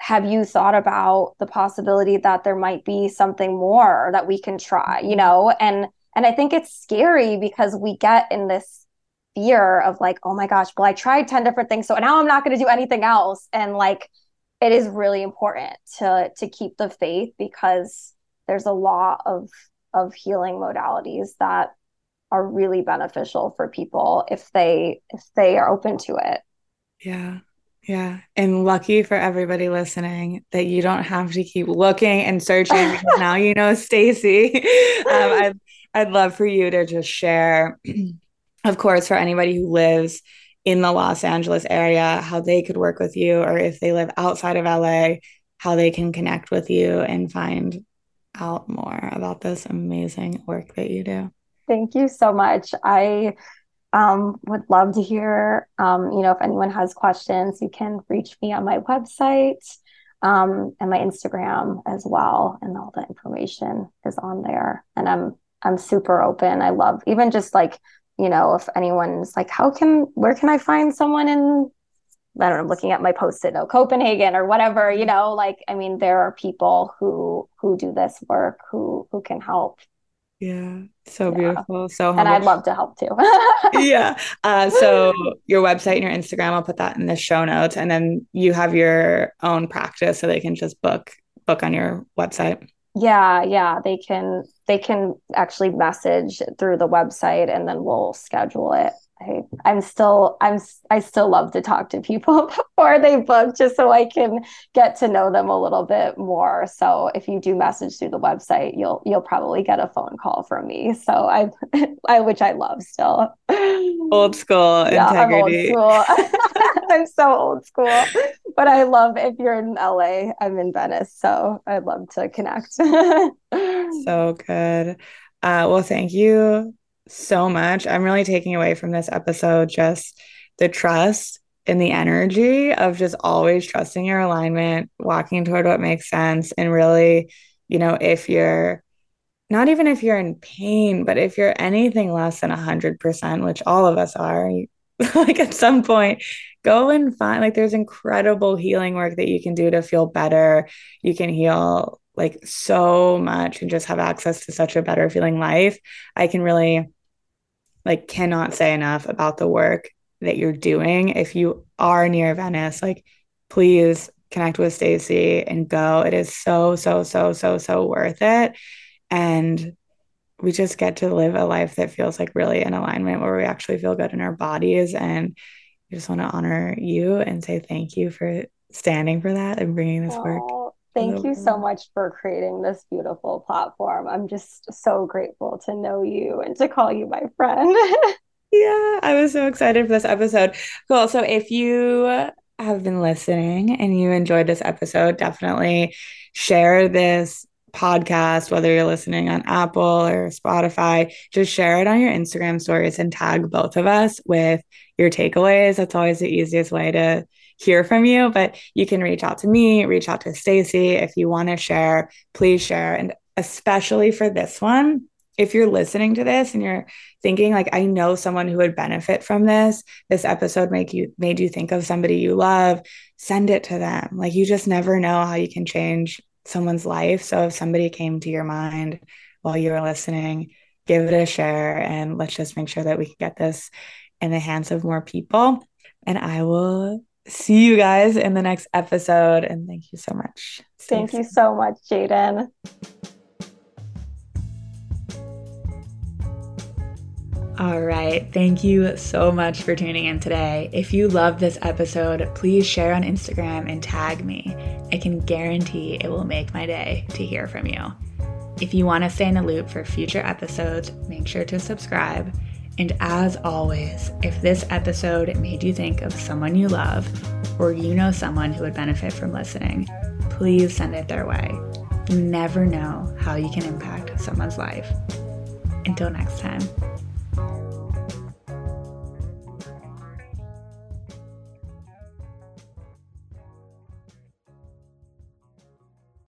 Have you thought about the possibility that there might be something more that we can try you know? And and I think it's scary because we get in this fear of like, oh my gosh, well, I tried 10 different things. So now I'm not going to do anything else. And like, it is really important to to keep the faith because there's a lot of of healing modalities that are really beneficial for people if they if they are open to it. Yeah. Yeah. And lucky for everybody listening that you don't have to keep looking and searching now you know Stacy. Um, I'd, I'd love for you to just share, of course, for anybody who lives in the Los Angeles area, how they could work with you, or if they live outside of LA, how they can connect with you and find out more about this amazing work that you do. Thank you so much. I um, would love to hear, um, you know, if anyone has questions, you can reach me on my website um, and my Instagram as well. And all the information is on there. And I'm, I'm super open. I love even just like, you know, if anyone's like, how can, where can I find someone in, I don't know, looking at my post-it note, Copenhagen or whatever, you know, like, I mean, there are people who, who do this work, who, who can help yeah, so beautiful. So humble. and I'd love to help too. yeah. Uh, so your website and your Instagram, I'll put that in the show notes, and then you have your own practice, so they can just book book on your website. Yeah, yeah, they can they can actually message through the website, and then we'll schedule it I, I'm still I'm I still love to talk to people before they book just so I can get to know them a little bit more. So if you do message through the website, you'll you'll probably get a phone call from me. So I I which I love still. Old school yeah, integrity. I'm old school. I'm so old school. But I love if you're in LA, I'm in Venice. So I'd love to connect. so good. Uh, well, thank you so much. I'm really taking away from this episode just the trust and the energy of just always trusting your alignment, walking toward what makes sense, and really, you know, if you're not even if you're in pain, but if you're anything less than 100%, which all of us are, like at some point, go and find like there's incredible healing work that you can do to feel better. You can heal like so much and just have access to such a better feeling life. I can really like cannot say enough about the work that you're doing. If you are near Venice, like please connect with Stacy and go. It is so, so, so, so, so worth it. And we just get to live a life that feels like really in alignment where we actually feel good in our bodies. And I just want to honor you and say thank you for standing for that and bringing this work Thank you so much for creating this beautiful platform. I'm just so grateful to know you and to call you my friend. yeah, I was so excited for this episode. Cool. So if you have been listening and you enjoyed this episode, definitely share this podcast, whether you're listening on Apple or Spotify, just share it on your Instagram stories and tag both of us with your takeaways. That's always the easiest way to hear from you, but you can reach out to me, reach out to Stacy if you want to share, please share. And especially for this one, if you're listening to this and you're thinking like I know someone who would benefit from this, this episode make you made you think of somebody you love, send it to them. Like you just never know how you can change someone's life. So if somebody came to your mind while you were listening, give it a share and let's just make sure that we can get this in the hands of more people. And I will see you guys in the next episode. And thank you so much. Thank you so much, Jaden. All right. Thank you so much for tuning in today. If you love this episode, please share on Instagram and tag me. I can guarantee it will make my day to hear from you. If you want to stay in the loop for future episodes, make sure to subscribe and as always, if this episode made you think of someone you love or you know someone who would benefit from listening, please send it their way. You never know how you can impact someone's life. Until next time.